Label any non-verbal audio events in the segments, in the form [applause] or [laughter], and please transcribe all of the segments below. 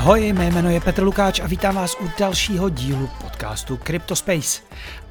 ahoj, mé jméno je Petr Lukáč a vítám vás u dalšího dílu podcastu CryptoSpace.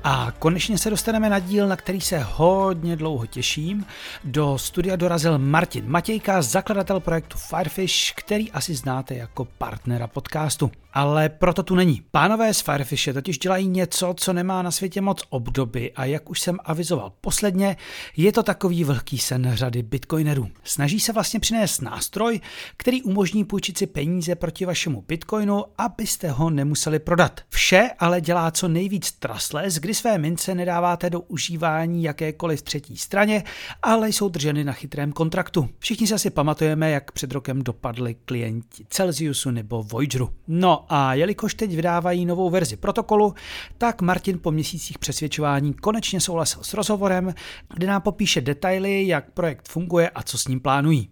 A konečně se dostaneme na díl, na který se hodně dlouho těším. Do studia dorazil Martin Matějka, zakladatel projektu Firefish, který asi znáte jako partnera podcastu. Ale proto tu není. Pánové z Firefishe totiž dělají něco, co nemá na světě moc obdoby a jak už jsem avizoval posledně, je to takový vlhký sen řady bitcoinerů. Snaží se vlastně přinést nástroj, který umožní půjčit si peníze proti vašemu bitcoinu, abyste ho nemuseli prodat. Vše ale dělá co nejvíc trustless, kdy své mince nedáváte do užívání jakékoliv třetí straně, ale jsou drženy na chytrém kontraktu. Všichni se asi pamatujeme, jak před rokem dopadli klienti Celsiusu nebo Voyageru. No a jelikož teď vydávají novou verzi protokolu, tak Martin po měsících přesvědčování konečně souhlasil s rozhovorem, kde nám popíše detaily, jak projekt funguje a co s ním plánují.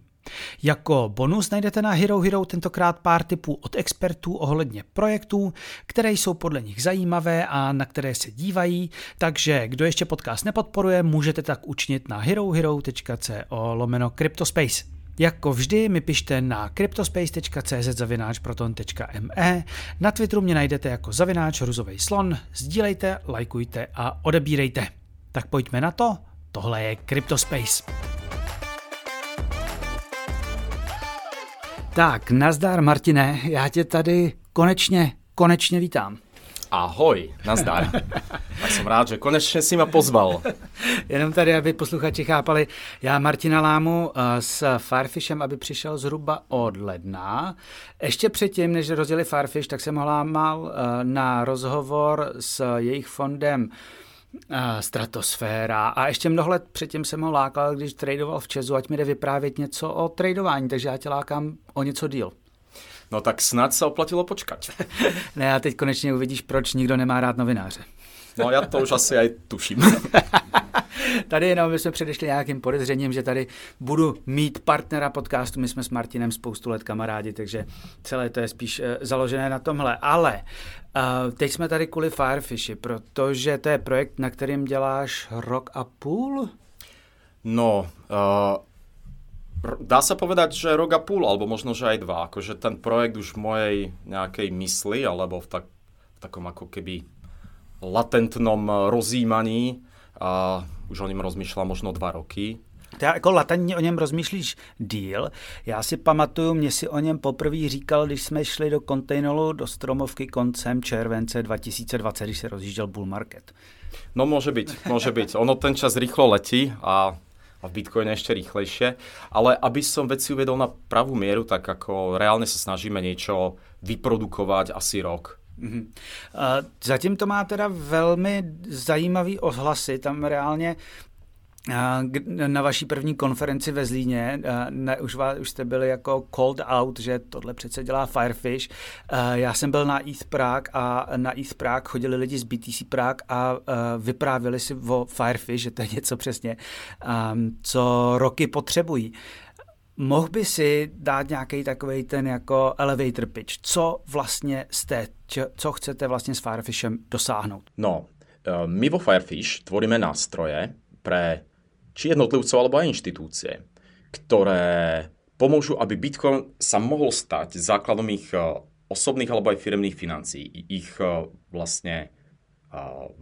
Jako bonus najdete na Hero Hero tentokrát pár tipů od expertů ohledně projektů, které jsou podle nich zajímavé a na které se dívají, takže kdo ještě podcast nepodporuje, můžete tak učinit na herohero.co lomeno Cryptospace. Jako vždy mi pište na cryptospace.cz zavináč proton.me, na Twitteru mě najdete jako zavináč ruzovej slon, sdílejte, lajkujte a odebírejte. Tak pojďme na to, tohle je Cryptospace. Tak, nazdar Martine, já tě tady konečně, konečně vítám. Ahoj, nazdar. [laughs] tak jsem rád, že konečně si mě pozval. Jenom tady, aby posluchači chápali, já Martina Lámu eh, s Firefishem, aby přišel zhruba od ledna. Ještě předtím, než rozjeli Firefish, tak jsem ho lámal eh, na rozhovor s jejich fondem Stratosféra a ještě mnoho let předtím jsem ho lákal, když tradoval v Česu, ať mi jde vyprávět něco o tradování, takže já tě lákám o něco díl. No tak snad se oplatilo počkat. [laughs] ne, a teď konečně uvidíš, proč nikdo nemá rád novináře. No já to už asi aj tuším. [laughs] tady jenom my jsme předešli nějakým podezřením, že tady budu mít partnera podcastu. My jsme s Martinem spoustu let kamarádi, takže celé to je spíš uh, založené na tomhle. Ale uh, teď jsme tady kvůli Firefishi, protože to je projekt, na kterým děláš rok a půl? No, uh, dá sa povedať, že rok a půl, alebo možno, že aj dva. Akože ten projekt už v mojej nejakej mysli, alebo v, tak, v takom ako keby latentnom rozjímaní a už o něm rozmýšlám možno dva roky. Já jako latentně o něm rozmýšlíš díl. Já si pamatuju, mě si o něm poprvé říkal, když jsme šli do kontejneru do Stromovky koncem července 2020, když se rozjížděl bull market. No může být, může být. Ono ten čas rýchlo letí a a v Bitcoine ešte rýchlejšie. Ale aby som veci uvedol na pravú mieru, tak ako reálne sa snažíme niečo vyprodukovať asi rok. Mm-hmm. Zatím to má teda velmi zajímavý ohlasy, tam reálně na vaší první konferenci ve Zlíně, ne, už, vás, už jste byli jako called out, že tohle přece dělá Firefish. Já jsem byl na ETH Prague a na ETH Prague chodili lidi z BTC Prague a vyprávěli si o Firefish, že to je něco přesně, co roky potřebují. Mohl by si dát nějaký takový ten jako elevator pitch? Co vlastně jste, co chcete vlastně s Firefishem dosáhnout? No, e, my vo Firefish tvoríme nástroje pre či jednotlivcov alebo aj inštitúcie, ktoré pomôžu, aby Bitcoin sa mohol stať základom ich e, osobných alebo aj firmných financií, ich e, vlastne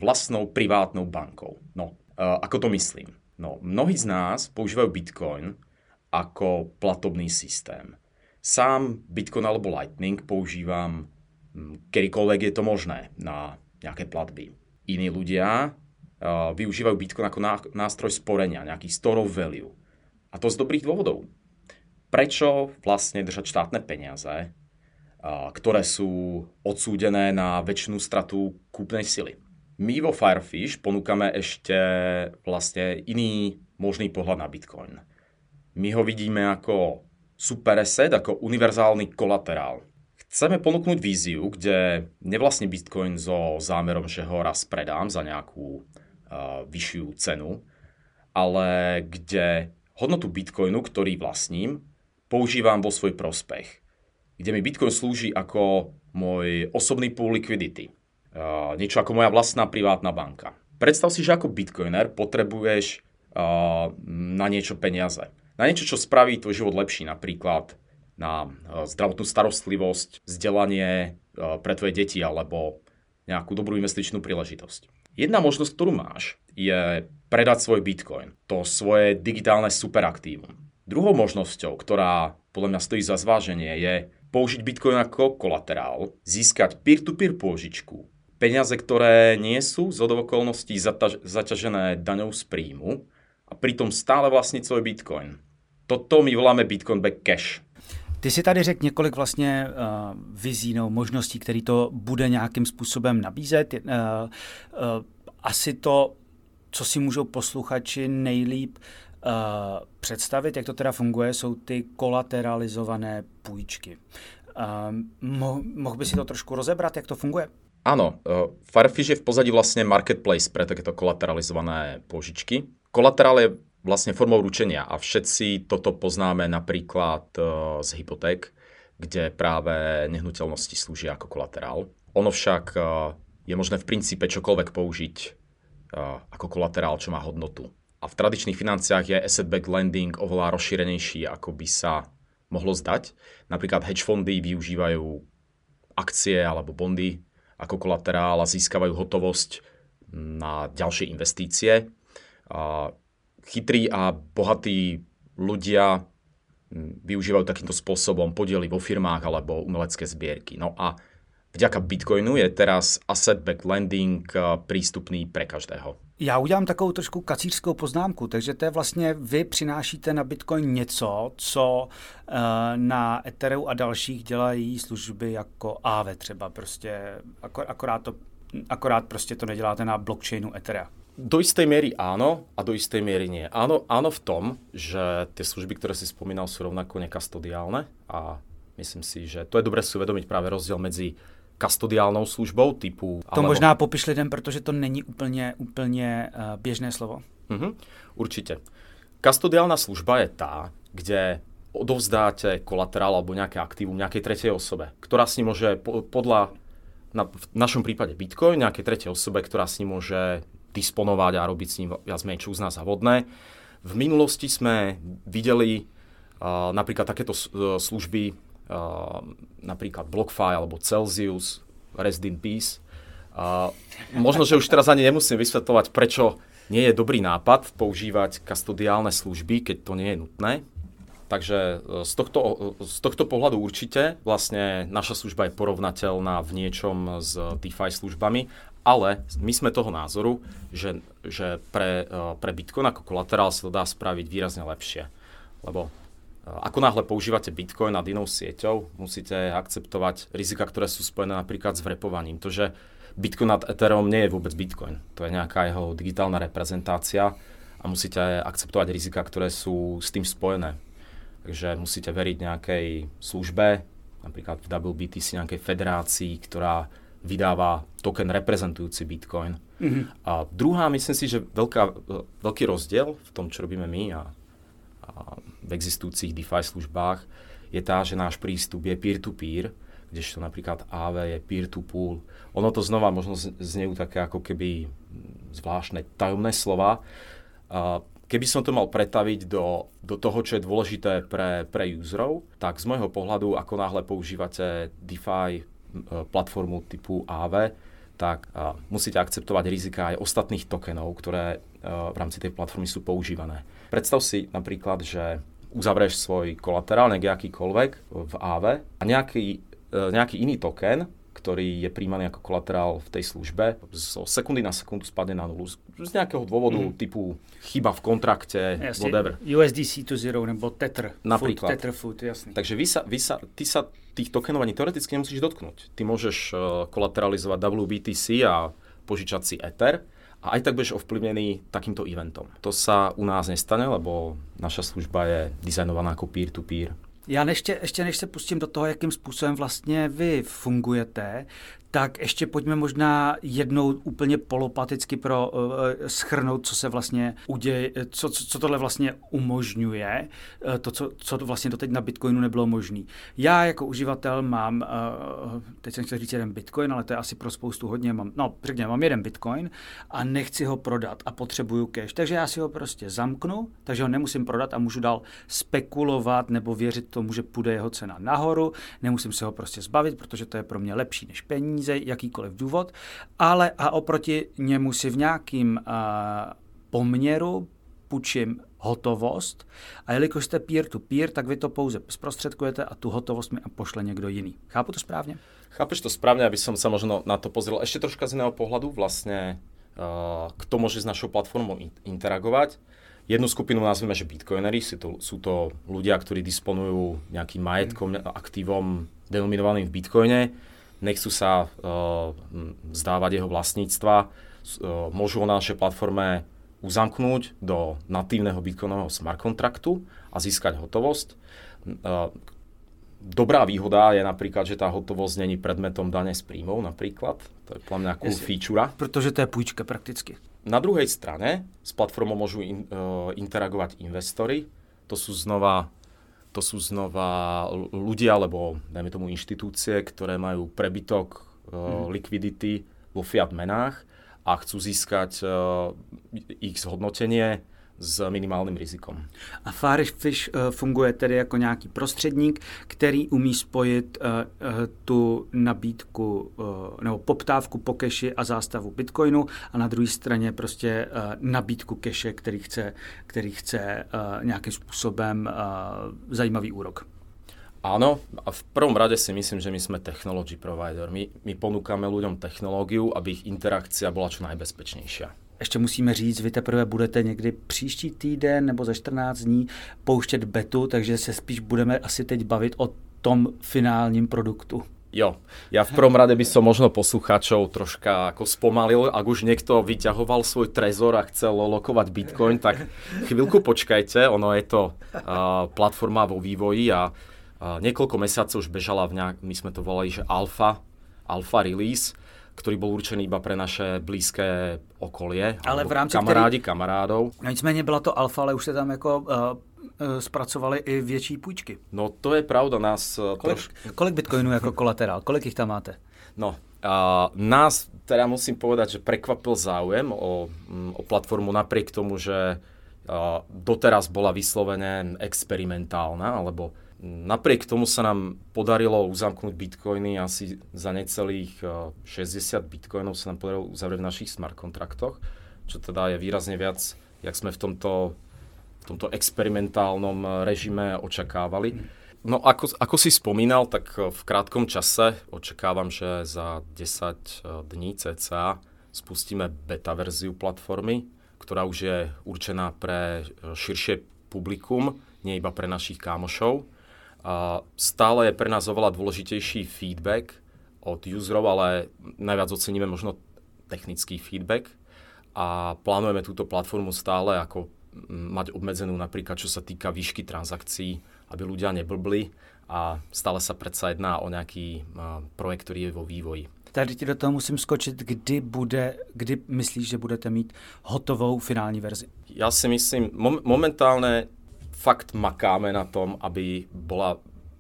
vlastnou privátnou bankou. No, ako to myslím? No, mnohí z nás používajú Bitcoin ako platobný systém. Sám Bitcoin alebo Lightning používam hm, kedykoľvek je to možné na nejaké platby. Iní ľudia uh, využívajú Bitcoin ako nástroj sporenia, nejaký store of value. A to z dobrých dôvodov. Prečo vlastne držať štátne peniaze, uh, ktoré sú odsúdené na väčšinu stratu kúpnej sily? My vo Firefish ponúkame ešte vlastne iný možný pohľad na Bitcoin my ho vidíme ako super asset, ako univerzálny kolaterál. Chceme ponúknuť víziu, kde nevlastní Bitcoin so zámerom, že ho raz predám za nejakú uh, vyššiu cenu, ale kde hodnotu Bitcoinu, ktorý vlastním, používam vo svoj prospech. Kde mi Bitcoin slúži ako môj osobný pool liquidity. Uh, niečo ako moja vlastná privátna banka. Predstav si, že ako bitcoiner potrebuješ uh, na niečo peniaze na niečo, čo spraví tvoj život lepší, napríklad na zdravotnú starostlivosť, vzdelanie pre tvoje deti alebo nejakú dobrú investičnú príležitosť. Jedna možnosť, ktorú máš, je predať svoj bitcoin, to svoje digitálne superaktívum. Druhou možnosťou, ktorá podľa mňa stojí za zváženie, je použiť bitcoin ako kolaterál, získať peer-to-peer pôžičku, peniaze, ktoré nie sú z okolností zataž- zaťažené daňou z príjmu a pritom stále vlastniť svoj bitcoin. Toto my voláme Bitcoin Back Cash. Ty si tady řekl několik vlastně uh, vizí nebo možností, který to bude nějakým způsobem nabízet. Uh, uh, asi to, co si můžou posluchači nejlíp uh, představit, jak to teda funguje, jsou ty kolateralizované půjčky. Uh, mo- mohl by si to trošku rozebrat, jak to funguje? Áno, uh, Firefish je v pozadí vlastne marketplace pre takéto kolateralizované požičky. Kolaterál je vlastne formou ručenia a všetci toto poznáme napríklad e, z hypoték, kde práve nehnuteľnosti slúžia ako kolaterál. Ono však e, je možné v princípe čokoľvek použiť e, ako kolaterál, čo má hodnotu. A v tradičných financiách je asset-backed lending oveľa rozšírenejší, ako by sa mohlo zdať. Napríklad hedge fondy využívajú akcie alebo bondy ako kolaterál a získavajú hotovosť na ďalšie investície chytrí a bohatí ľudia hm, využívajú takýmto spôsobom podiely vo firmách alebo umelecké zbierky. No a vďaka Bitcoinu je teraz asset-backed lending eh, prístupný pre každého. Já udělám takovou trošku kacířskou poznámku, takže to je vlastně, vy přinášíte na Bitcoin něco, co uh, na Ethereum a dalších dělají služby jako AV třeba prostě, akor, akorát, to, akorát prostě to neděláte na blockchainu Ethereum. Do istej miery áno a do istej miery nie. Áno, áno v tom, že tie služby, ktoré si spomínal, sú rovnako nekastodiálne a myslím si, že to je dobré si uvedomiť práve rozdiel medzi kastodiálnou službou typu... To alebo... možná popiš lidem, protože to není úplně, úplně uh, běžné slovo. Uh-huh, určite. Kastodiálna služba je tá, kde odovzdáte kolaterál alebo nejaké aktívum nejakej tretej osobe, ktorá s ním môže podľa na, v našom prípade Bitcoin, nejakej tretej osobe, ktorá s ním môže disponovať a robiť s ním viac menej čo uzná za. V minulosti sme videli uh, napríklad takéto uh, služby, uh, napríklad BlockFi alebo Celsius, Rest in Peace. Uh, možno, že už teraz ani nemusím vysvetľovať, prečo nie je dobrý nápad používať kastodiálne služby, keď to nie je nutné. Takže z tohto, z tohto pohľadu určite vlastne naša služba je porovnateľná v niečom s DeFi službami, ale my sme toho názoru, že, že pre, eh, pre Bitcoin ako kolaterál sa to dá spraviť výrazne lepšie. Lebo eh, ako náhle používate Bitcoin nad inou sieťou, musíte akceptovať rizika, ktoré sú spojené napríklad s vrepovaním. To, že Bitcoin nad Ethereum nie je vôbec Bitcoin. To je nejaká jeho digitálna reprezentácia a musíte akceptovať rizika, ktoré sú s tým spojené. Takže musíte veriť nejakej službe, napríklad v WBTC nejakej federácii, ktorá vydáva token reprezentujúci Bitcoin. Mm-hmm. A druhá, myslím si, že veľká, veľký rozdiel v tom, čo robíme my a, a v existujúcich DeFi službách je tá, že náš prístup je peer-to-peer, kdežto napríklad AV je peer-to-pool. Ono to znova možno znejú také ako keby zvláštne tajomné slova. A keby som to mal pretaviť do, do toho, čo je dôležité pre, pre userov, tak z môjho pohľadu, ako náhle používate DeFi platformu typu AV, tak musíte akceptovať rizika aj ostatných tokenov, ktoré e, v rámci tej platformy sú používané. Predstav si napríklad, že uzavrieš svoj kolaterál, nejakýkoľvek v AV a nejaký, nejaký iný token ktorý je príjmaný ako kolaterál v tej službe, zo sekundy na sekundu spadne na nulu. Z nejakého dôvodu mm. typu chyba v kontrakte, jasne, whatever. USDC to zero nebo Tether. Napríklad. Food, tether food, jasný. Takže vy sa, vy sa, ty sa tých tokenovaní teoreticky nemusíš dotknúť. Ty môžeš uh, kolateralizovať WBTC a požičať si Ether a aj tak budeš ovplyvnený takýmto eventom. To sa u nás nestane, lebo naša služba je dizajnovaná ako peer-to-peer. Já neště, ještě než se pustím do toho, jakým způsobem vlastně vy fungujete, tak ještě pojďme možná jednou úplně polopaticky pro uh, schrnout, co se vlastně uděje, co, co, co tohle vlastně umožňuje, uh, to, co, co vlastně doteď na Bitcoinu nebylo možné. Já jako uživatel mám, uh, teď jsem chtěl říct jeden Bitcoin, ale to je asi pro spoustu hodně, mám, no řekněme, mám jeden Bitcoin a nechci ho prodat a potřebuju cash, takže já si ho prostě zamknu, takže ho nemusím prodat a můžu dál spekulovat nebo věřit tomu, že půjde jeho cena nahoru, nemusím se ho prostě zbavit, protože to je pro mě lepší než peníze, jakýkoliv důvod, ale a oproti němu si v nějakým uh, poměru půjčím hotovost a jelikož jste peer-to-peer, tak vy to pouze zprostředkujete a tu hotovost mi pošle někdo jiný. Chápu to správně? Chápeš to správne, aby som sa možno na to pozrel ešte troška z iného pohľadu, vlastne uh, kto môže s našou platformou interagovať. Jednu skupinu nazveme, že bitcoinery, sú to, sú to ľudia, ktorí disponujú nejakým majetkom, aktívom denominovaným v bitcoine, nechcú sa uh, zdávať jeho vlastníctva, uh, môžu ho na našej platforme uzamknúť do natívneho bitcoinového smart kontraktu a získať hotovosť. Uh, Dobrá výhoda je napríklad, že tá hotovosť není predmetom dane z príjmov napríklad. To je podľa mňa cool feature. Protože to je půjčka prakticky. Na druhej strane s platformou môžu in, uh, interagovať investory. To sú znova to sú znova ľudia, alebo dajme tomu inštitúcie, ktoré majú prebytok uh, hmm. likvidity vo fiat menách a chcú získať uh, ich zhodnotenie s minimálním rizikom. A Firefish uh, funguje tedy jako nějaký prostředník, který umí spojit uh, uh, tu nabídku nebo poptávku po keši a zástavu Bitcoinu a na druhé straně prostě nabídku keše, který chce, který chce nějakým způsobem zajímavý úrok. Áno, a v prvom rade si myslím, že my sme technology provider. My, my ponúkame ľuďom technológiu, aby ich interakcia bola čo najbezpečnejšia ještě musíme říct, vy teprve budete někdy příští týden nebo za 14 dní pouštět betu, takže se spíš budeme asi teď bavit o tom finálním produktu. Jo, ja v prvom rade by som možno poslucháčov troška ako spomalil. Ak už niekto vyťahoval svoj trezor a chcel lokovať Bitcoin, tak chvíľku počkajte. Ono je to uh, platforma vo vývoji a uh, niekoľko mesiacov už bežala v nejak, my sme to volali, že alfa, alfa release ktorý bol určený iba pre naše blízké okolie. Ale v rámci kamarádi, který... kamarádov. Nicméně byla to alfa, ale už se tam jako uh, zpracovali i větší půjčky. No to je pravda, nás... Kolik, troš... kolik bitcoinů jako kolaterál? Kolik jich tam máte? No, uh, nás teda musím povedať, že prekvapil záujem o, mm, o platformu napriek tomu, že uh, doteraz bola vyslovene experimentálna, alebo Napriek tomu sa nám podarilo uzamknúť bitcoiny asi za necelých 60 eh, bitcoinov sa nám podarilo uzavrieť v našich smart kontraktoch, čo teda je výrazne viac, jak sme v tomto, v tomto experimentálnom eh, režime očakávali. No ako, ako si spomínal, tak eh, v krátkom čase očakávam, že za 10 dní cca spustíme beta verziu platformy, ktorá už je určená pre širšie publikum, nie iba pre našich kámošov. A stále je pre nás oveľa dôležitejší feedback od userov, ale najviac oceníme možno technický feedback a plánujeme túto platformu stále ako mať obmedzenú napríklad čo sa týka výšky transakcií, aby ľudia neblbli a stále sa predsa jedná o nejaký projekt, ktorý je vo vývoji. Tady ti do toho musím skočit, kdy bude, kdy myslíš, že budete mít hotovou finální verzi? Ja si myslím, mom- momentálne fakt makáme na tom, aby bola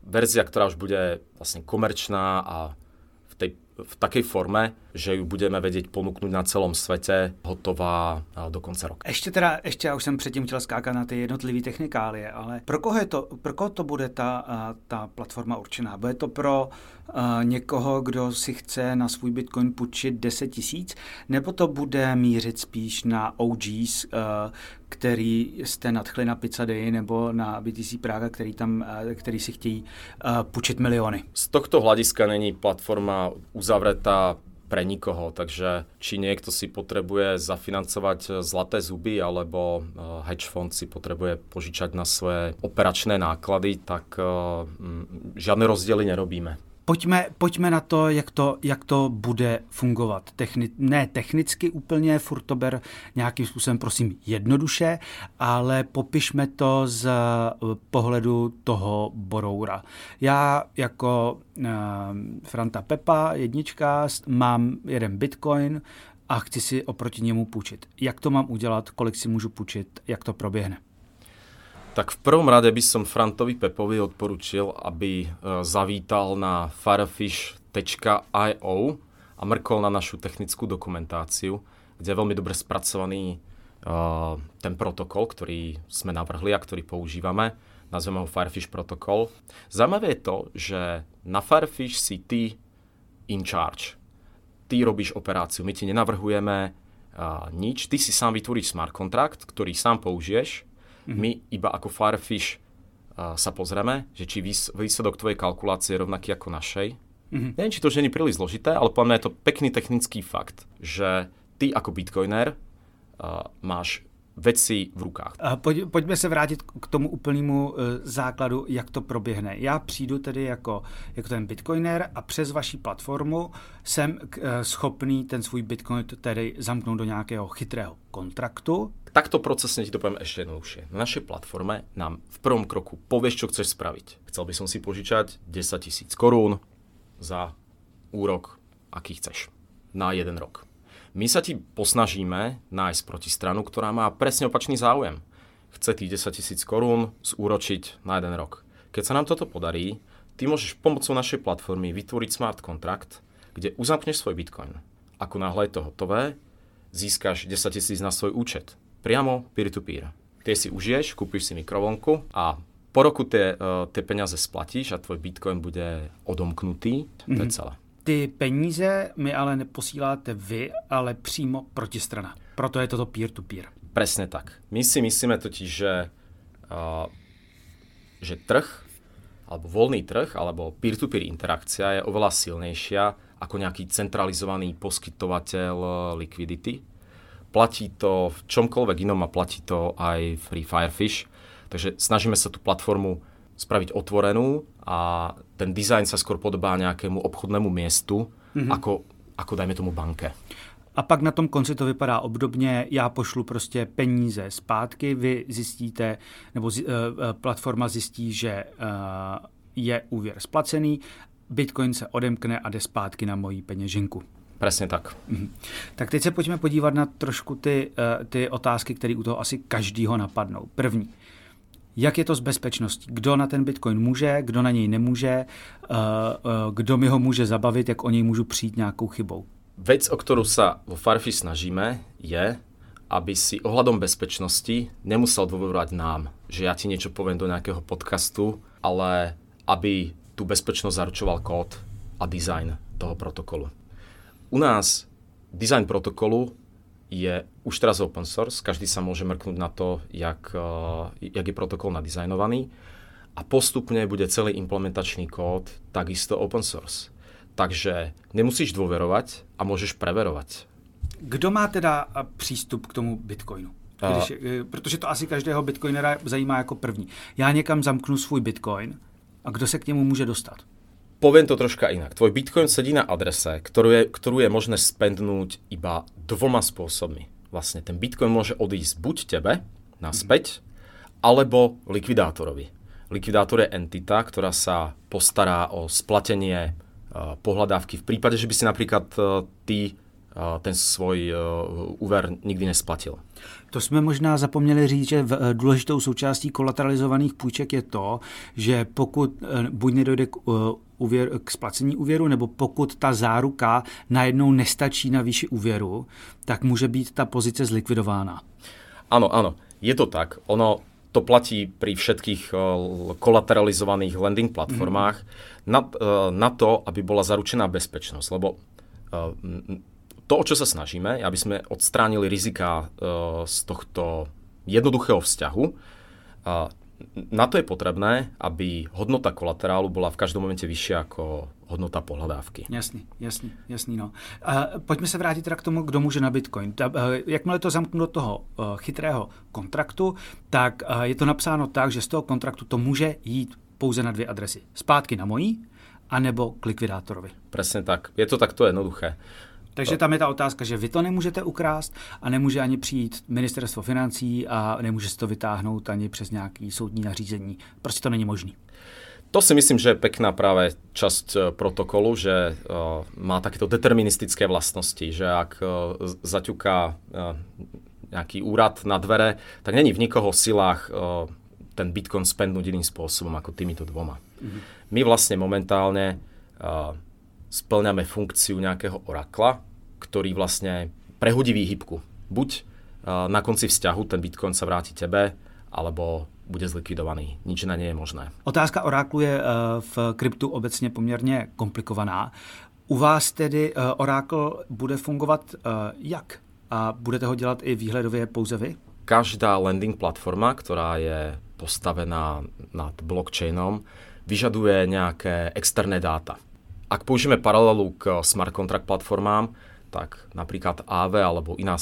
verzia, ktorá už bude vlastne komerčná a v, tej, v takej forme, že ju budeme vedieť ponúknuť na celom svete hotová do konce roka. Ještě teda, ještě já už jsem předtím chtěl skákat na ty jednotlivé technikálie, ale pro koho, je to, pro koho to bude ta, ta platforma určená? Bude to pro uh, někoho, kdo si chce na svůj Bitcoin půjčit 10 tisíc, nebo to bude mířit spíš na OGs, uh, který jste nadchli na Day nebo na BTC Praga, který, tam, který si chtějí uh, půjčit miliony. Z tohto hľadiska není platforma uzavretá pre nikoho, takže či niekto si potrebuje zafinancovať zlaté zuby alebo hedge fond si potrebuje požičať na svoje operačné náklady, tak žiadne rozdiely nerobíme. Pojďme, pojďme na to jak, to, jak to bude fungovat. Techni, ne technicky úplně, furt to ber nějakým způsobem, prosím, jednoduše, ale popišme to z pohledu toho Boroura. Já jako uh, Franta Pepa, jednička, mám jeden bitcoin a chci si oproti němu půjčit. Jak to mám udělat, kolik si můžu půjčit, jak to proběhne? Tak v prvom rade by som Frantovi Pepovi odporučil, aby e, zavítal na firefish.io a mrkol na našu technickú dokumentáciu, kde je veľmi dobre spracovaný uh, ten protokol, ktorý sme navrhli a ktorý používame. Nazveme ho Firefish protokol. Zajímavé je to, že na Firefish si ty in charge. Ty robíš operáciu, my ti nenavrhujeme uh, nič, ty si sám vytvoríš smart kontrakt, ktorý sám použiješ Mm-hmm. My iba ako Firefish uh, sa pozrieme, že či výs- výsledok tvojej kalkulácie je rovnaký ako našej. Mm-hmm. Neviem, či to už je príliš zložité, ale podľa mňa je to pekný technický fakt, že ty ako bitcoiner uh, máš věci v rukách. Pojď, pojďme se vrátit k tomu úplnému uh, základu, jak to proběhne. Já přijdu tedy jako, jako ten bitcoiner a přes vaši platformu jsem uh, schopný ten svůj bitcoin tedy zamknout do nějakého chytrého kontraktu. Takto procesne ti to poviem ešte jednoduchšie. Na našej platforme nám v prvom kroku povieš, čo chceš spraviť. Chcel by som si požičať 10 tisíc korún za úrok, aký chceš, na jeden rok. My sa ti posnažíme nájsť protistranu, ktorá má presne opačný záujem. Chce tých 10 tisíc korún zúročiť na jeden rok. Keď sa nám toto podarí, ty môžeš pomocou našej platformy vytvoriť smart kontrakt, kde uzamkneš svoj bitcoin. Ako náhle je to hotové, získaš 10 tisíc na svoj účet. Priamo peer-to-peer. Ty si užiješ, kúpiš si mikrovlnku a po roku tie, uh, tie peniaze splatíš a tvoj bitcoin bude odomknutý. Mm-hmm. To je mhm. celé. Ty peníze mi ale neposíláte vy, ale přímo protistrana. Proto je toto peer-to-peer. Presne tak. My si myslíme totiž, že, uh, že trh, alebo voľný trh, alebo peer-to-peer interakcia je oveľa silnejšia ako nejaký centralizovaný poskytovateľ likvidity. Platí to v čomkoľvek inom a platí to aj v Firefish. Takže snažíme sa tú platformu spraviť otvorenú a ten dizajn sa skôr podobá nejakému obchodnému miestu, mm-hmm. ako, ako dajme tomu banke. A pak na tom konci to vypadá obdobně, já pošlu prostě peníze zpátky, vy zjistíte, nebo z, uh, platforma zjistí, že uh, je úvěr splacený, Bitcoin se odemkne a jde zpátky na moji peněženku. Přesně tak. Mhm. Tak teď se pojďme podívat na trošku ty, uh, ty otázky, které u toho asi každýho napadnou. První. Jak je to s bezpečností? Kdo na ten Bitcoin může, kdo na něj nemůže, eh, eh, kdo mi ho může zabavit, jak o něj můžu přijít nějakou chybou? Vec, o ktorú sa vo Farfi snažíme, je, aby si ohľadom bezpečnosti nemusel dôverovať nám, že ja ti niečo poviem do nejakého podcastu, ale aby tú bezpečnosť zaručoval kód a design toho protokolu. U nás design protokolu je už teraz open source, každý sa môže mrknúť na to, jak, eh, jak je protokol nadizajnovaný a postupne bude celý implementačný kód takisto open source. Takže nemusíš dôverovať a môžeš preverovať. Kdo má teda eh, přístup k tomu Bitcoinu? Když, uh, protože to asi každého bitcoinera zajímá jako první. Já někam zamknu svůj bitcoin a kdo se k němu může dostat? Poviem to troška inak. Tvoj Bitcoin sedí na adrese, ktorú je, ktorú je možné spendnúť iba dvoma spôsobmi. Vlastne ten Bitcoin môže odísť buď tebe naspäť, alebo likvidátorovi. Likvidátor je entita, ktorá sa postará o splatenie uh, pohľadávky v prípade, že by si napríklad uh, ty ten svůj úver nikdy nesplatil. To jsme možná zapomněli říct, že e, důležitou součástí kolateralizovaných půjček je to, že pokud buď nedojde k, úvěr, k splacení úvěru, nebo pokud ta záruka najednou nestačí na výši úvěru, tak může být ta pozice zlikvidována. Ano, ano, je to tak. Ono to platí pri všetkých kolateralizovaných lending platformách mm. na, na to, aby bola zaručená bezpečnosť, lebo to, o čo sa snažíme, aby sme odstránili rizika z tohto jednoduchého vzťahu, na to je potrebné, aby hodnota kolaterálu bola v každém momente vyššia ako hodnota pohledávky. Jasný, jasný, jasný. No. Uh, pojďme se vrátit teda k tomu, kdo může na Bitcoin. Uh, jakmile to zamknu do toho uh, chytrého kontraktu, tak uh, je to napsáno tak, že z toho kontraktu to může jít pouze na dvě adresy. Zpátky na mojí anebo k likvidátorovi. Presne tak. Je to takto jednoduché. Takže tam je ta otázka, že vy to nemůžete ukrást a nemůže ani přijít ministerstvo financí a nemůže se to vytáhnout ani přes nějaký soudní nařízení. Prostě to není možné. To si myslím, že je pekná práve časť e, protokolu, že uh, má takéto deterministické vlastnosti, že ak uh, zaťuká uh, nejaký úrad na dvere, tak není v nikoho silách uh, ten Bitcoin spendnúť iným spôsobom ako týmito dvoma. Mm-hmm. My vlastne momentálne uh, splňame funkciu nejakého orakla, ktorý vlastne prehodí výhybku. Buď uh, na konci vzťahu ten Bitcoin sa vráti tebe, alebo bude zlikvidovaný. Nič na nie je možné. Otázka oráklu je eh, v kryptu obecně poměrně komplikovaná. U vás tedy eh, orákl bude fungovat eh, jak? A budete ho dělat i výhledově pouze vy? Každá landing platforma, ktorá je postavená nad blockchainom, vyžaduje nejaké externé dáta. Ak použijeme paralelu k smart contract platformám, tak napríklad AV alebo iná,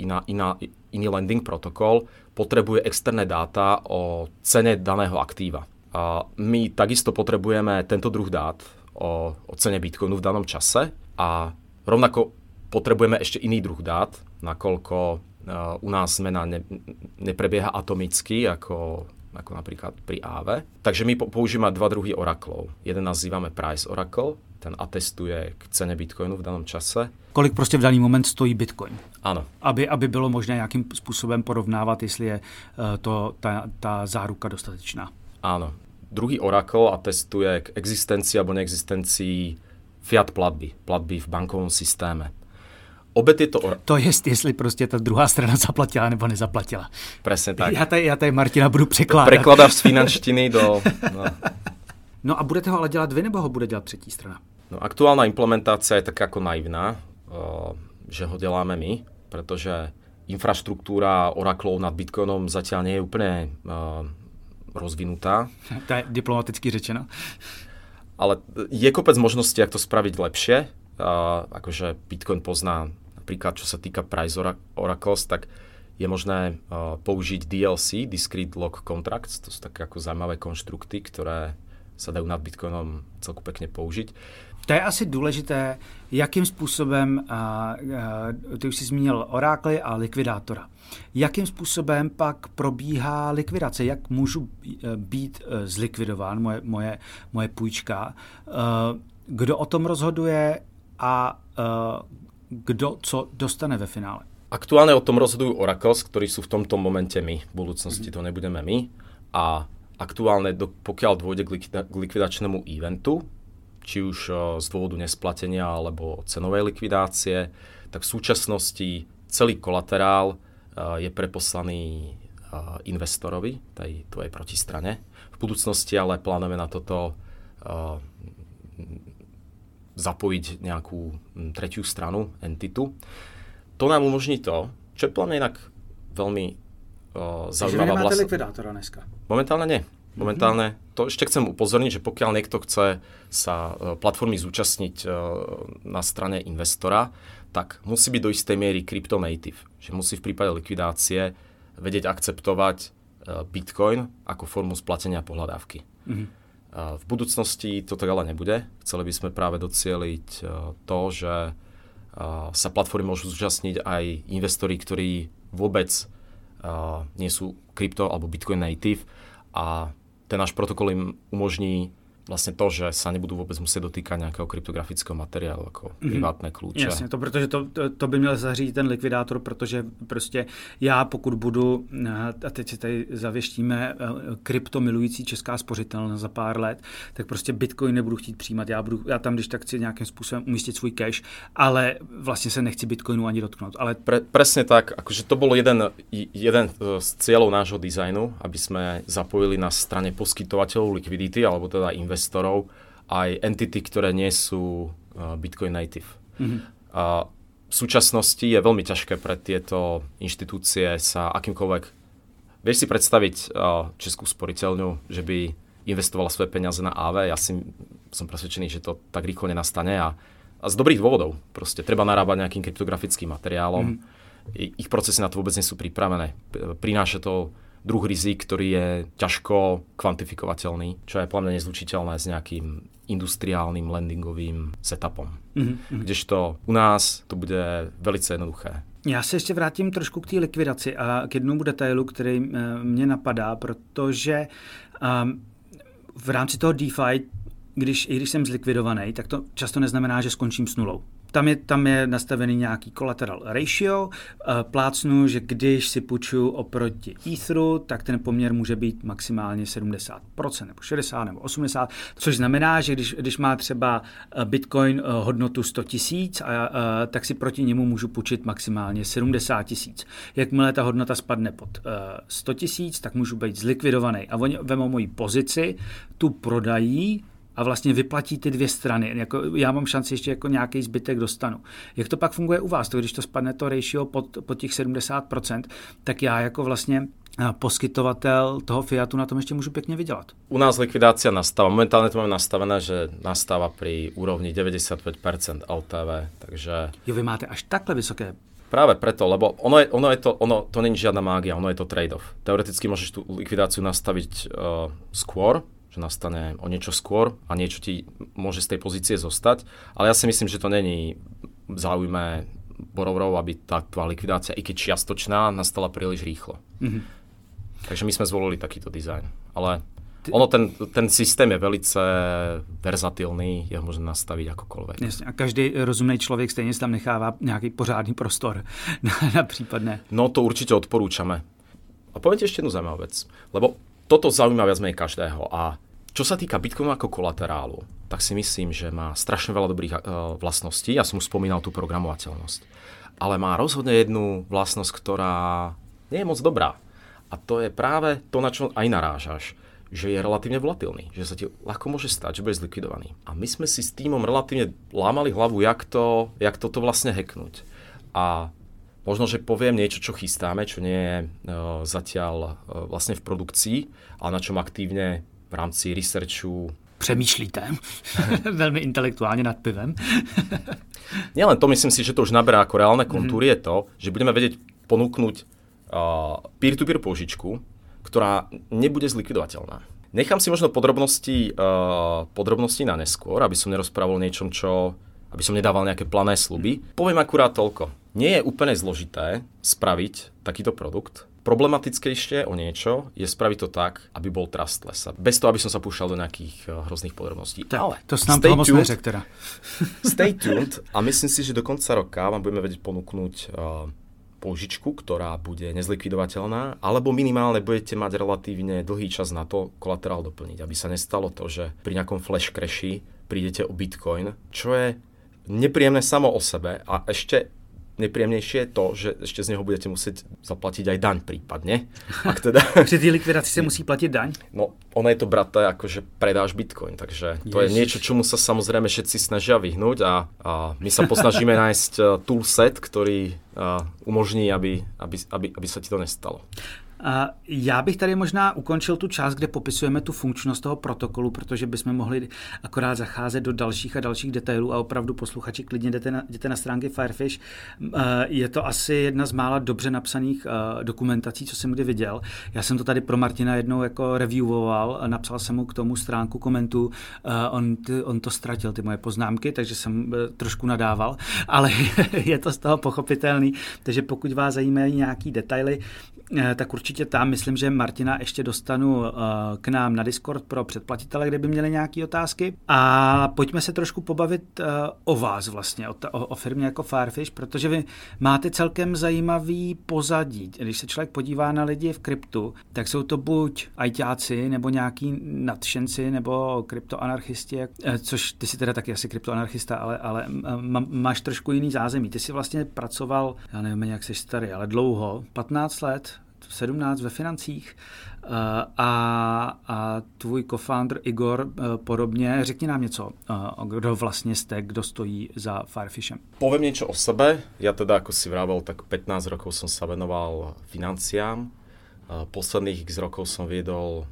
iná, iná, iný landing protokol potrebuje externé dáta o cene daného aktíva. A my takisto potrebujeme tento druh dát o, o cene Bitcoinu v danom čase a rovnako potrebujeme ešte iný druh dát, nakoľko uh, u nás zmena ne, neprebieha atomicky, ako, ako napríklad pri AV. Takže my používame dva druhy oraklov. Jeden nazývame Price Oracle, ten atestuje k cene Bitcoinu v danom čase. Kolik prostě v daný moment stojí Bitcoin? Ano. Aby, aby bylo možné nějakým způsobem porovnávat, jestli je uh, to, ta, ta záruka dostatečná. Áno. Druhý Oracle atestuje k existencii alebo neexistencii fiat platby, platby v bankovom systéme. Obe tyto... Or- to je, jestli prostě ta druhá strana zaplatila nebo nezaplatila. Presne tak. Já tady, já tady Martina budu překládat. Prekladáš z finanštiny do... No. [laughs] no a budete ho ale dělat vy, nebo ho bude dělat třetí strana? No, aktuálna implementácia je tak ako naivná, že ho děláme my, pretože infraštruktúra Oracleov nad Bitcoinom zatiaľ nie je úplne rozvinutá. [laughs] To je diplomaticky řečeno. Ale je kopec možností, jak to spraviť lepšie. Uh, akože Bitcoin pozná napríklad, čo sa týka Price Oracles, tak je možné uh, použiť DLC, Discrete Log Contracts, to sú také ako zaujímavé konštrukty, ktoré sa dajú nad Bitcoinom celku pekne použiť. To je asi důležité, jakým způsobem, a, a, ty už jsi zmínil orákly a likvidátora, jakým způsobem pak probíhá likvidace, jak můžu být zlikvidován, moje, moje, moje půjčka, kdo o tom rozhoduje a kdo co dostane ve finále. Aktuálne o tom rozhodujú Oracles, ktorí sú v tomto momente my. V budúcnosti to nebudeme my. A aktuálne, pokiaľ dôjde k likvidačnému eventu, či už eh, z dôvodu nesplatenia alebo cenovej likvidácie, tak v súčasnosti celý kolaterál eh, je preposlaný eh, investorovi, tej tvojej protistrane. V budúcnosti ale plánujeme na toto zapojiť nejakú hm, tretiu stranu, entitu. To nám umožní to, čo je plne inak veľmi uh, zaujímavá vlastnosť. likvidátora dneska? Momentálne nie. Momentálne to ešte chcem upozorniť, že pokiaľ niekto chce sa e, platformy zúčastniť e, na strane investora, tak musí byť do istej miery crypto native. Že musí v prípade likvidácie vedieť akceptovať Bitcoin ako formu splatenia pohľadávky. Mm-hmm. V budúcnosti to tak ale nebude. Chceli by sme práve docieliť to, že sa platformy môžu zúčastniť aj investori, ktorí vôbec nie sú krypto alebo Bitcoin native a ten náš protokol im umožní vlastně to, že se nebudou vůbec muset dotýkat nějakého kryptografického materiálu, jako mm-hmm. privátné klíče. Jasně, to, protože to, to, to by měl zařídit ten likvidátor, protože prostě já pokud budu, eh, a teď si tady zavěštíme, eh, kryptomilující česká spořitelna za pár let, tak prostě Bitcoin nebudu chtít přijímat. Já, budu, já tam, když tak chci nějakým způsobem umístit svůj cash, ale vlastně se nechci Bitcoinu ani dotknout. Ale... Pre, presne tak, akože to byl jeden, jeden eh, z cieľov nášho dizajnu, aby jsme zapojili na straně poskytovateľov likvidity, alebo teda invest investorov aj entity, ktoré nie sú uh, Bitcoin native. Mm-hmm. A v súčasnosti je veľmi ťažké pre tieto inštitúcie sa akýmkoľvek... Vieš si predstaviť uh, Českú sporiteľňu, že by investovala svoje peniaze na AV? Ja si som presvedčený, že to tak rýchlo nenastane a, a z dobrých dôvodov. Proste treba narábať nejakým kryptografickým materiálom. Mm-hmm. Ich procesy na to vôbec nie sú pripravené. Prináša to druh rizik, ktorý je ťažko kvantifikovateľný, čo je podľa mňa nezlučiteľné s nejakým industriálnym landingovým setupom. Mm-hmm. Kdežto u nás to bude velice jednoduché. Já se ještě vrátím trošku k té likvidaci a k jednomu detailu, který eh, mě napadá, protože um, v rámci toho DeFi, když, i když jsem zlikvidovaný, tak to často neznamená, že skončím s nulou. Tam je, tam je nastavený nějaký collateral ratio. Eh, plácnu, že když si půjču oproti Etheru, tak ten poměr může být maximálně 70%, nebo 60, nebo 80, což znamená, že když, když má třeba eh, Bitcoin eh, hodnotu 100 tisíc, tak si proti němu můžu půjčit maximálně 70 tisíc. Jakmile ta hodnota spadne pod 100 tisíc, tak můžu být zlikvidovaný. A oni vemou moji pozici, tu prodají a vlastně vyplatí ty dvě strany. Jako, já mám šanci ještě jako nějaký zbytek dostanu. Jak to pak funguje u vás? To, když to spadne to ratio pod, pod těch 70%, tak já jako vlastně poskytovatel toho Fiatu na tom ještě můžu pěkně vydělat. U nás likvidácia nastáva. Momentálně to máme nastavené, že nastáva při úrovni 95% LTV, takže... Jo, vy máte až takhle vysoké Práve preto, lebo ono, je, ono, je to, ono to není žiadna mágia, ono je to trade-off. Teoreticky môžeš tú likvidáciu nastaviť uh, skôr, že nastane o niečo skôr a niečo ti môže z tej pozície zostať. Ale ja si myslím, že to není v záujme Borovrov, aby tá tvá likvidácia, i keď čiastočná, nastala príliš rýchlo. Mm-hmm. Takže my sme zvolili takýto dizajn. Ale ono, ten, ten systém je velice verzatilný, je ho možné nastavit jakokoľvek. Jasně, a každý rozumný člověk stejně tam nechává nějaký pořádný prostor [laughs] na, na případné. No to určitě odporúčame. A poviem ti ešte jednu zaujímavú vec, lebo toto zaujíma viac menej každého. A čo sa týka Bitcoinu ako kolaterálu, tak si myslím, že má strašne veľa dobrých uh, vlastností. Ja som už spomínal tú programovateľnosť. Ale má rozhodne jednu vlastnosť, ktorá nie je moc dobrá. A to je práve to, na čo aj narážaš že je relatívne volatilný, že sa ti ľahko môže stať, že bude zlikvidovaný. A my sme si s týmom relatívne lámali hlavu, jak, to, jak toto vlastne hacknúť. A Možno, že poviem niečo, čo chystáme, čo nie je uh, zatiaľ uh, vlastne v produkcii, ale na čom aktívne v rámci researchu přemýšlíte [laughs] velmi intelektuálně nad pivem. [laughs] Nielen to, myslím si, že to už naberá ako reálne kontúry, mm. je to, že budeme vedieť ponúknuť uh, peer-to-peer požičku, ktorá nebude zlikvidovateľná. Nechám si možno podrobnosti, uh, podrobnosti na neskôr, aby som nerozprával o niečom, čo aby som nedával nejaké plané sluby. Poviem akurát toľko. Nie je úplne zložité spraviť takýto produkt. Problematickejšie o niečo je spraviť to tak, aby bol trustless. Bez toho, aby som sa púšťal do nejakých uh, hrozných podrobností. Tak, Ale to nám toho moc neřek teda. [laughs] stay tuned a myslím si, že do konca roka vám budeme vedieť ponúknuť uh, požičku, ktorá bude nezlikvidovateľná, alebo minimálne budete mať relatívne dlhý čas na to kolaterál doplniť, aby sa nestalo to, že pri nejakom flash crashi prídete o Bitcoin, čo je nepríjemné samo o sebe a ešte nepříjemnější je to, že ještě z něho budete muset zaplatit aj daň případně. Teda... [laughs] Při té likvidaci se musí platit daň? No, ono je to braté, jako že predáš bitcoin, takže to Ježiš. je něco, čemu se samozřejmě všetci snaží vyhnout a, a my se posnažíme [laughs] najít eh, toolset, který uh, umožní, aby, aby, aby, aby se ti to nestalo. Já bych tady možná ukončil tu část, kde popisujeme tu funkčnost toho protokolu, protože bychom mohli akorát zacházet do dalších a dalších detailů a opravdu posluchači klidně jdete na, jdete na stránky Firefish. Je to asi jedna z mála dobře napsaných dokumentací, co jsem kdy viděl. Já jsem to tady pro Martina jednou jako reviewoval, napsal jsem mu k tomu stránku komentů, on, on to ztratil, ty moje poznámky, takže jsem e, trošku nadával, [laughs] ale je to z toho pochopitelný, takže pokud vás zajímají nějaký detaily, tak určitě tam. Myslím, že Martina ještě dostanu uh, k nám na Discord pro předplatitele, kde by měli nějaké otázky. A pojďme se trošku pobavit uh, o vás vlastně, o, ta, o, o firmě jako Firefish, protože vy máte celkem zajímavý pozadí. Když se člověk podívá na lidi v kryptu, tak jsou to buď ajťáci, nebo nějaký nadšenci, nebo kryptoanarchisti, eh, což ty si teda taky asi kryptoanarchista, ale, ale máš trošku jiný zázemí. Ty jsi vlastně pracoval, já nevím, jak jsi starý, ale dlouho, 15 let 17 ve financích eh, a, a tvůj co-founder Igor eh, podobně. Řekni nám něco, eh, kdo vlastně jste, kdo stojí za Firefishem. Povím něco o sebe. Já teda, jako si vrával, tak 15 rokov jsem se venoval financiám. Posledných x rokov jsem viedol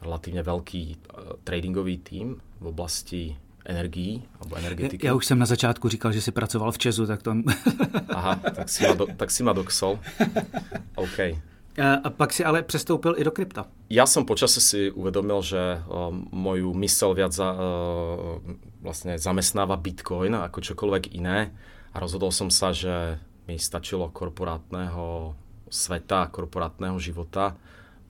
relatívne veľký tradingový tým v oblasti energií alebo energetiky. Já už jsem na začátku říkal, že jsi pracoval v Česu, tak to... Aha, tak si ma, do, tak si ma doksol. [laughs] OK. A pak si ale přestoupil i do krypta. Ja som počase si uvedomil, že uh, moju mysel viac za, uh, vlastne zamestnáva Bitcoin ako čokoľvek iné a rozhodol som sa, že mi stačilo korporátneho sveta, korporátneho života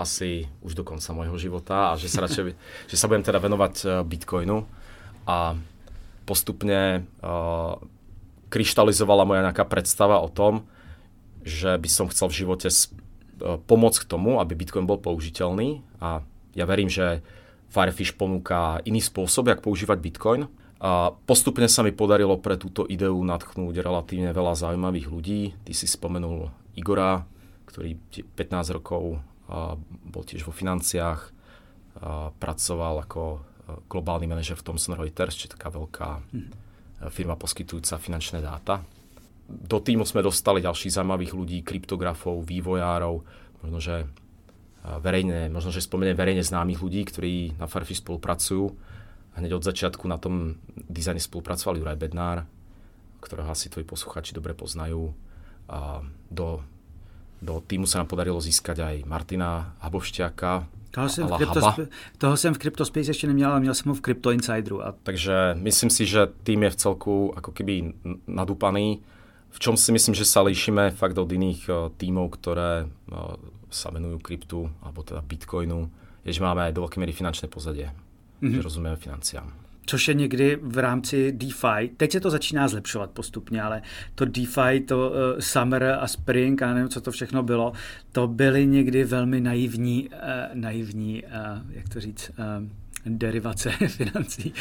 asi už do konca môjho života a že sa [laughs] radšej, že sa budem teda venovať Bitcoinu a postupne uh, kryštalizovala moja nejaká predstava o tom, že by som chcel v živote E, pomôcť k tomu, aby Bitcoin bol použiteľný a ja verím, že Firefish ponúka iný spôsob, jak používať Bitcoin. A postupne sa mi podarilo pre túto ideu natchnúť relatívne veľa zaujímavých ľudí. Ty si spomenul Igora, ktorý 15 rokov bol tiež vo financiách, pracoval ako e, globálny manažer v Thomson Reuters, či taká veľká mhm. firma poskytujúca finančné dáta do týmu sme dostali ďalších zaujímavých ľudí, kryptografov, vývojárov, možno, že verejne, možno, že spomeniem verejne známych ľudí, ktorí na Firefish spolupracujú. Hneď od začiatku na tom dizajne spolupracoval Juraj Bednár, ktorého asi tvoji posluchači dobre poznajú. A do, do týmu sa nám podarilo získať aj Martina Habovšťáka, toho jsem, v Cryptosp- toho jsem v CryptoSpace ještě neměl, ale měl jsem ho v Crypto Insideru. A... Takže myslím si, že tým je v celku ako keby nadúpaný v čom si myslím, že sa líšime fakt od iných uh, tímov, ktoré uh, sa venujú kryptu, alebo teda bitcoinu, je, že máme do veľkej miery finančné pozadie, mm-hmm. že rozumieme financiám. Což je někdy v rámci DeFi. Teď se to začíná zlepšovat postupně, ale to DeFi, to uh, Summer a Spring a nevím, co to všechno bylo, to byly někdy velmi naivní, uh, naivní uh, jak to říct, uh, derivace [laughs] financí.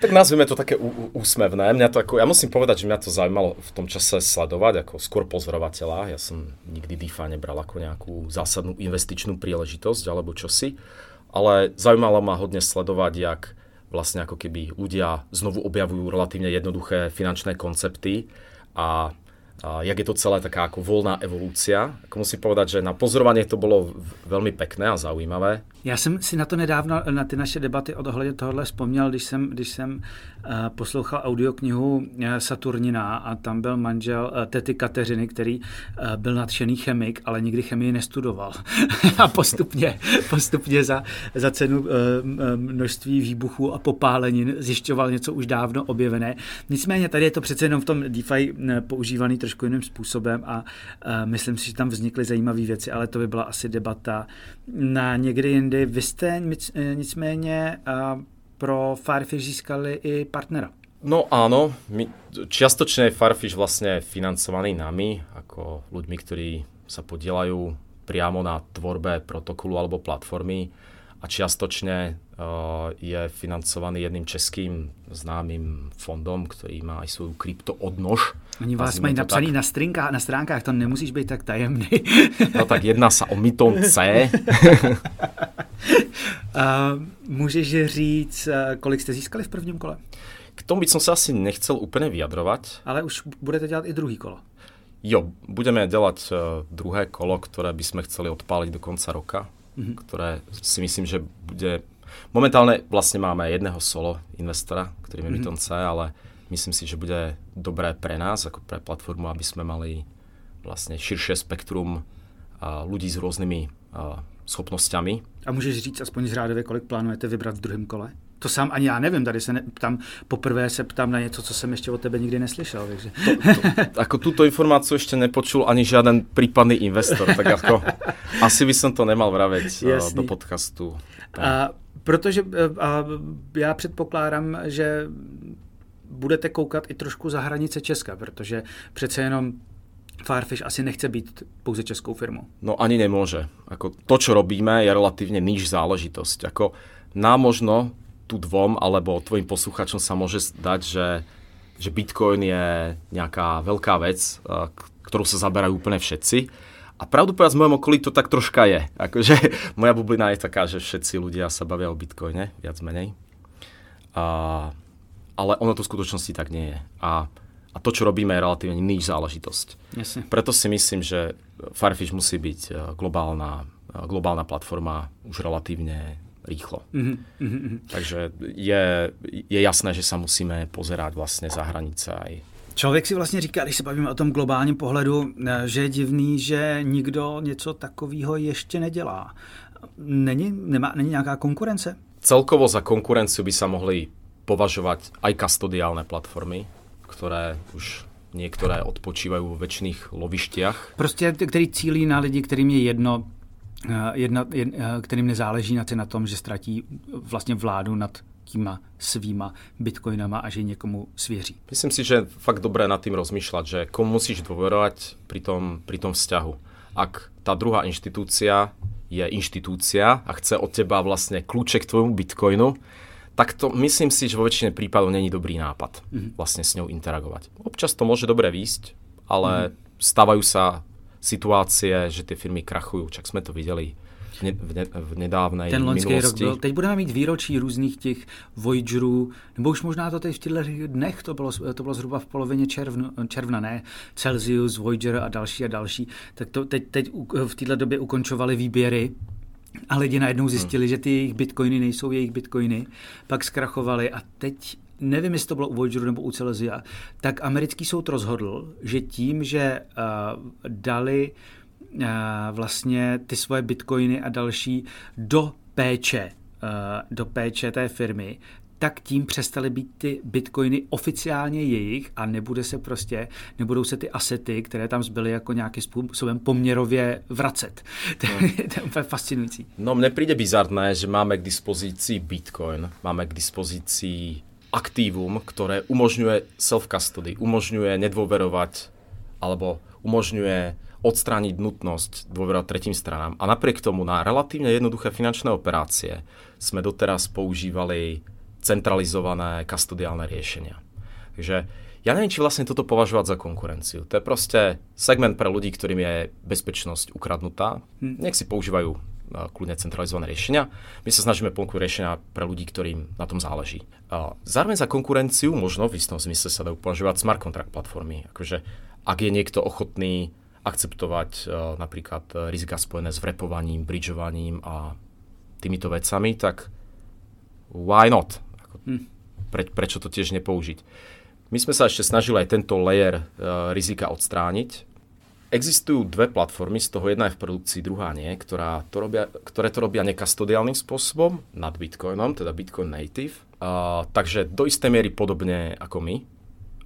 tak nazvime to také úsmevné. Mňa to ako, ja musím povedať, že mňa to zaujímalo v tom čase sledovať ako skôr pozorovateľa. Ja som nikdy DeFi nebral ako nejakú zásadnú investičnú príležitosť alebo čosi, ale zaujímalo ma hodne sledovať, jak vlastne ako keby ľudia znovu objavujú relatívne jednoduché finančné koncepty a jak je to celé taká ako voľná evolúcia. Ako musím povedať, že na pozorovanie to bolo veľmi pekné a zaujímavé. Já jsem si na to nedávno, na ty naše debaty ohledně tohohle vzpomněl, když jsem, když jsem poslouchal audioknihu uh, Saturnina a tam byl manžel uh, tety Kateřiny, který byl nadšený chemik, ale nikdy chemii nestudoval. [laughs] a postupně, postupně za, za cenu množství výbuchů a popálenin zjišťoval něco už dávno objevené. Nicméně tady je to přece jenom v tom DeFi používaný trošku jiným způsobem a myslím si, že tam vznikly zajímavé věci, ale to by byla asi debata na někdy jindy. Vy jste eh, nicméně pro Firefish získali i partnera. No áno, my, čiastočne je Firefish vlastne financovaný nami, ako ľuďmi, ktorí sa podielajú priamo na tvorbe protokolu alebo platformy a čiastočne je financovaný jedným českým známym fondom, ktorý má aj svoju kryptoodnož. Oni vás mají napsaný na, strinka, na stránkách, to nemusíš být tak tajemný. no tak jedná sa o Myton C. uh, [laughs] můžeš říct, kolik jste získali v prvním kole? K tomu by som sa asi nechcel úplne vyjadrovať. Ale už budete dělat i druhý kolo. Jo, budeme dělat uh, druhé kolo, ktoré by sme chceli odpáliť do konca roka mm-hmm. ktoré si myslím, že bude... Momentálne vlastne máme jedného solo investora, ktorým je mm-hmm. Ale myslím si, že bude dobré pre nás, ako pre platformu, aby sme mali vlastne širšie spektrum a ľudí s rôznymi a, schopnosťami. A můžeš říct aspoň řádově, kolik plánujete vybrat v druhém kole? To sám ani já nevím, tady se ne, tam poprvé se ptám na něco, co jsem ještě od tebe nikdy neslyšel. Takže. To, to, ako túto informáciu ešte nepočul ani žiaden prípadný investor, tak ako [laughs] asi by som to nemal Jasný. do podcastu. A, protože eh, a já předpokládám, že budete koukat i trošku za hranice Česka, protože přece jenom Firefish asi nechce být pouze českou firmou. No ani nemôže. Ako to, čo robíme, je relatívne níž záležitosť. Ako nám možno tu dvom alebo tvojim posluchačom sa môže zdať, že, že Bitcoin je nejaká veľká vec, ktorú sa zaberajú úplne všetci. A pravdu povedať, v mojom okolí to tak troška je. Akože [laughs] moja bublina je taká, že všetci ľudia sa bavia o Bitcoine, viac menej. A, ale ono to v skutočnosti tak nie je. A, a to, čo robíme, je relatívne níž záležitosť. Jasne. Preto si myslím, že Firefish musí byť e, globálna, e, globálna platforma už relatívne rýchlo. Mm-hmm. Takže je, je jasné, že sa musíme pozerať vlastne za hranice aj Člověk si vlastně říká, když se bavíme o tom globálním pohledu, eh, že je divný, že nikdo něco takového ještě nedělá. Není, nemá, není nějaká konkurence? Celkovo za konkurenciu by sa mohli považovať aj kastodiálne platformy, ktoré už některé odpočívají v väčšných lovištiach. Prostě, který cílí na lidi, kterým je jedno, eh, jedno, jed, eh, kterým nezáleží na, na tom, že ztratí vlastně vládu nad těma svýma bitcoinama a že někomu svěří. Myslím si, že je fakt dobré nad tým rozmýšľať, že komu musíš dôverovať pri tom, pri tom vzťahu. Ak tá druhá inštitúcia je inštitúcia a chce od teba vlastne kľúče k tvojmu bitcoinu, tak to myslím si, že vo väčšine prípadov není dobrý nápad mm-hmm. vlastne s ňou interagovať. Občas to môže dobre výjsť, ale mm-hmm. stávajú sa situácie, že tie firmy krachujú, čak sme to videli v, ne, v, ne, v nedávné Ten loňský rok byl. Teď budeme mít výročí různých těch Voyagerů, nebo už možná to teď v těchto dnech, to bylo, to bylo zhruba v polovině června, června, ne? Celsius, Voyager a další a další. Tak to teď, teď v této době ukončovali výběry a lidi najednou zjistili, hmm. že ty jejich bitcoiny nejsou jejich bitcoiny, pak zkrachovali a teď nevím, jestli to bylo u Voyageru nebo u Celsia, tak americký soud rozhodl, že tím, že uh, dali uh, vlastně ty svoje bitcoiny a další do péče, uh, do péče té firmy, tak tím přestaly být ty bitcoiny oficiálně jejich a nebude se prostě, nebudou se ty asety, které tam zbyly jako nějakým způsobem poměrově vracet. To, no. to je úplně fascinující. No mne príde bizarné, že máme k dispozícii bitcoin, máme k dispozícii aktívum, ktoré umožňuje self-custody, umožňuje nedôverovať alebo umožňuje odstrániť nutnosť dôverovať tretím stranám. A napriek tomu na relatívne jednoduché finančné operácie sme doteraz používali centralizované kastodiálne riešenia. Takže ja neviem, či vlastne toto považovať za konkurenciu. To je proste segment pre ľudí, ktorým je bezpečnosť ukradnutá. Hm. Nech si používajú e, kľudne centralizované riešenia. My sa snažíme ponúknuť riešenia pre ľudí, ktorým na tom záleží. Zároveň za konkurenciu možno v istom zmysle sa dajú považovať smart contract platformy. Akože ak je niekto ochotný akceptovať e, napríklad rizika spojené s vrepovaním, bridžovaním a týmito vecami, tak why not? Hm. Pre, prečo to tiež nepoužiť? My sme sa ešte snažili aj tento layer uh, rizika odstrániť. Existujú dve platformy, z toho jedna je v produkcii, druhá nie, ktorá to robia, ktoré to robia nekastodiálnym spôsobom nad Bitcoinom, teda Bitcoin Native. Uh, takže do istej miery podobne ako my.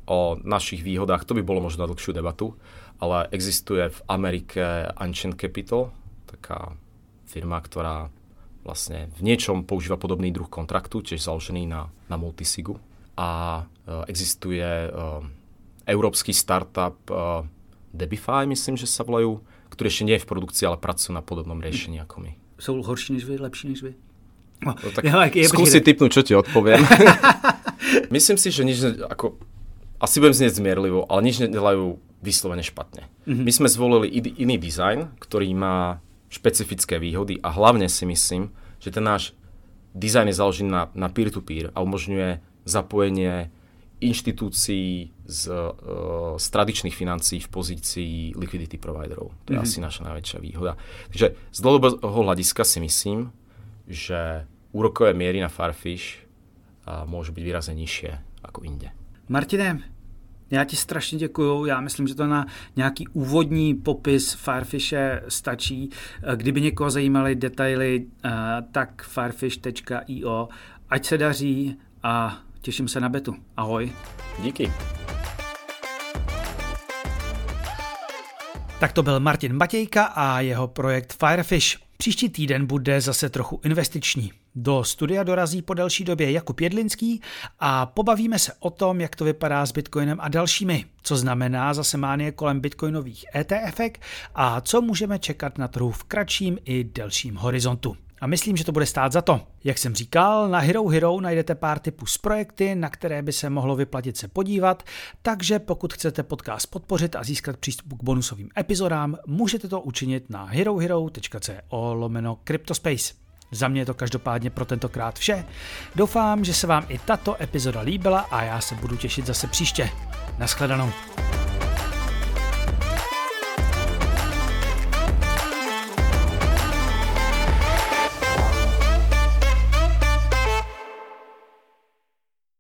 O našich výhodách to by bolo možno na dlhšiu debatu, ale existuje v Amerike Ancient Capital, taká firma, ktorá vlastne v niečom používa podobný druh kontraktu, tiež založený na, na multisigu. A uh, existuje uh, európsky startup uh, Debify, myslím, že sa volajú, ktorý ešte nie je v produkcii, ale pracujú na podobnom riešení ako my. Jsou horší než vy, lepší než vy? No, tak ja, skúsi typnúť, čo ti odpoviem. [laughs] myslím si, že nič, ako, asi budem znieť zmierlivo, ale nič nedelajú vyslovene špatne. Mm-hmm. My sme zvolili iný dizajn, ktorý má špecifické výhody a hlavne si myslím, že ten náš dizajn je založený na, na peer-to-peer a umožňuje zapojenie inštitúcií z, uh, z tradičných financí v pozícii liquidity providerov. To je mm-hmm. asi naša najväčšia výhoda. Takže z dlhodobého hľadiska si myslím, že úrokové miery na Farfish uh, môžu byť výrazne nižšie ako inde. Martine, já ti strašně děkuju. Já myslím, že to na nějaký úvodní popis Farfishe stačí. Kdyby někoho zajímaly detaily, eh, tak farfish.io. Ať se daří a těším se na betu. Ahoj. Díky. Tak to byl Martin Matějka a jeho projekt Firefish. Příští týden bude zase trochu investiční. Do studia dorazí po delší době Jakub Jedlinský a pobavíme se o tom, jak to vypadá s Bitcoinem a dalšími, co znamená zase mánie kolem bitcoinových ETF a co můžeme čekat na trhu v kratším i delším horizontu. A myslím, že to bude stát za to. Jak jsem říkal, na Hero Hero najdete pár typů z projekty, na které by se mohlo vyplatit se podívat, takže pokud chcete podcast podpořit a získat přístup k bonusovým epizodám, můžete to učinit na herohero.co lomeno Cryptospace. Za mě je to každopádně pro tentokrát vše. Doufám, že se vám i tato epizoda líbila a já se budu těšit zase příště. Naschledanou.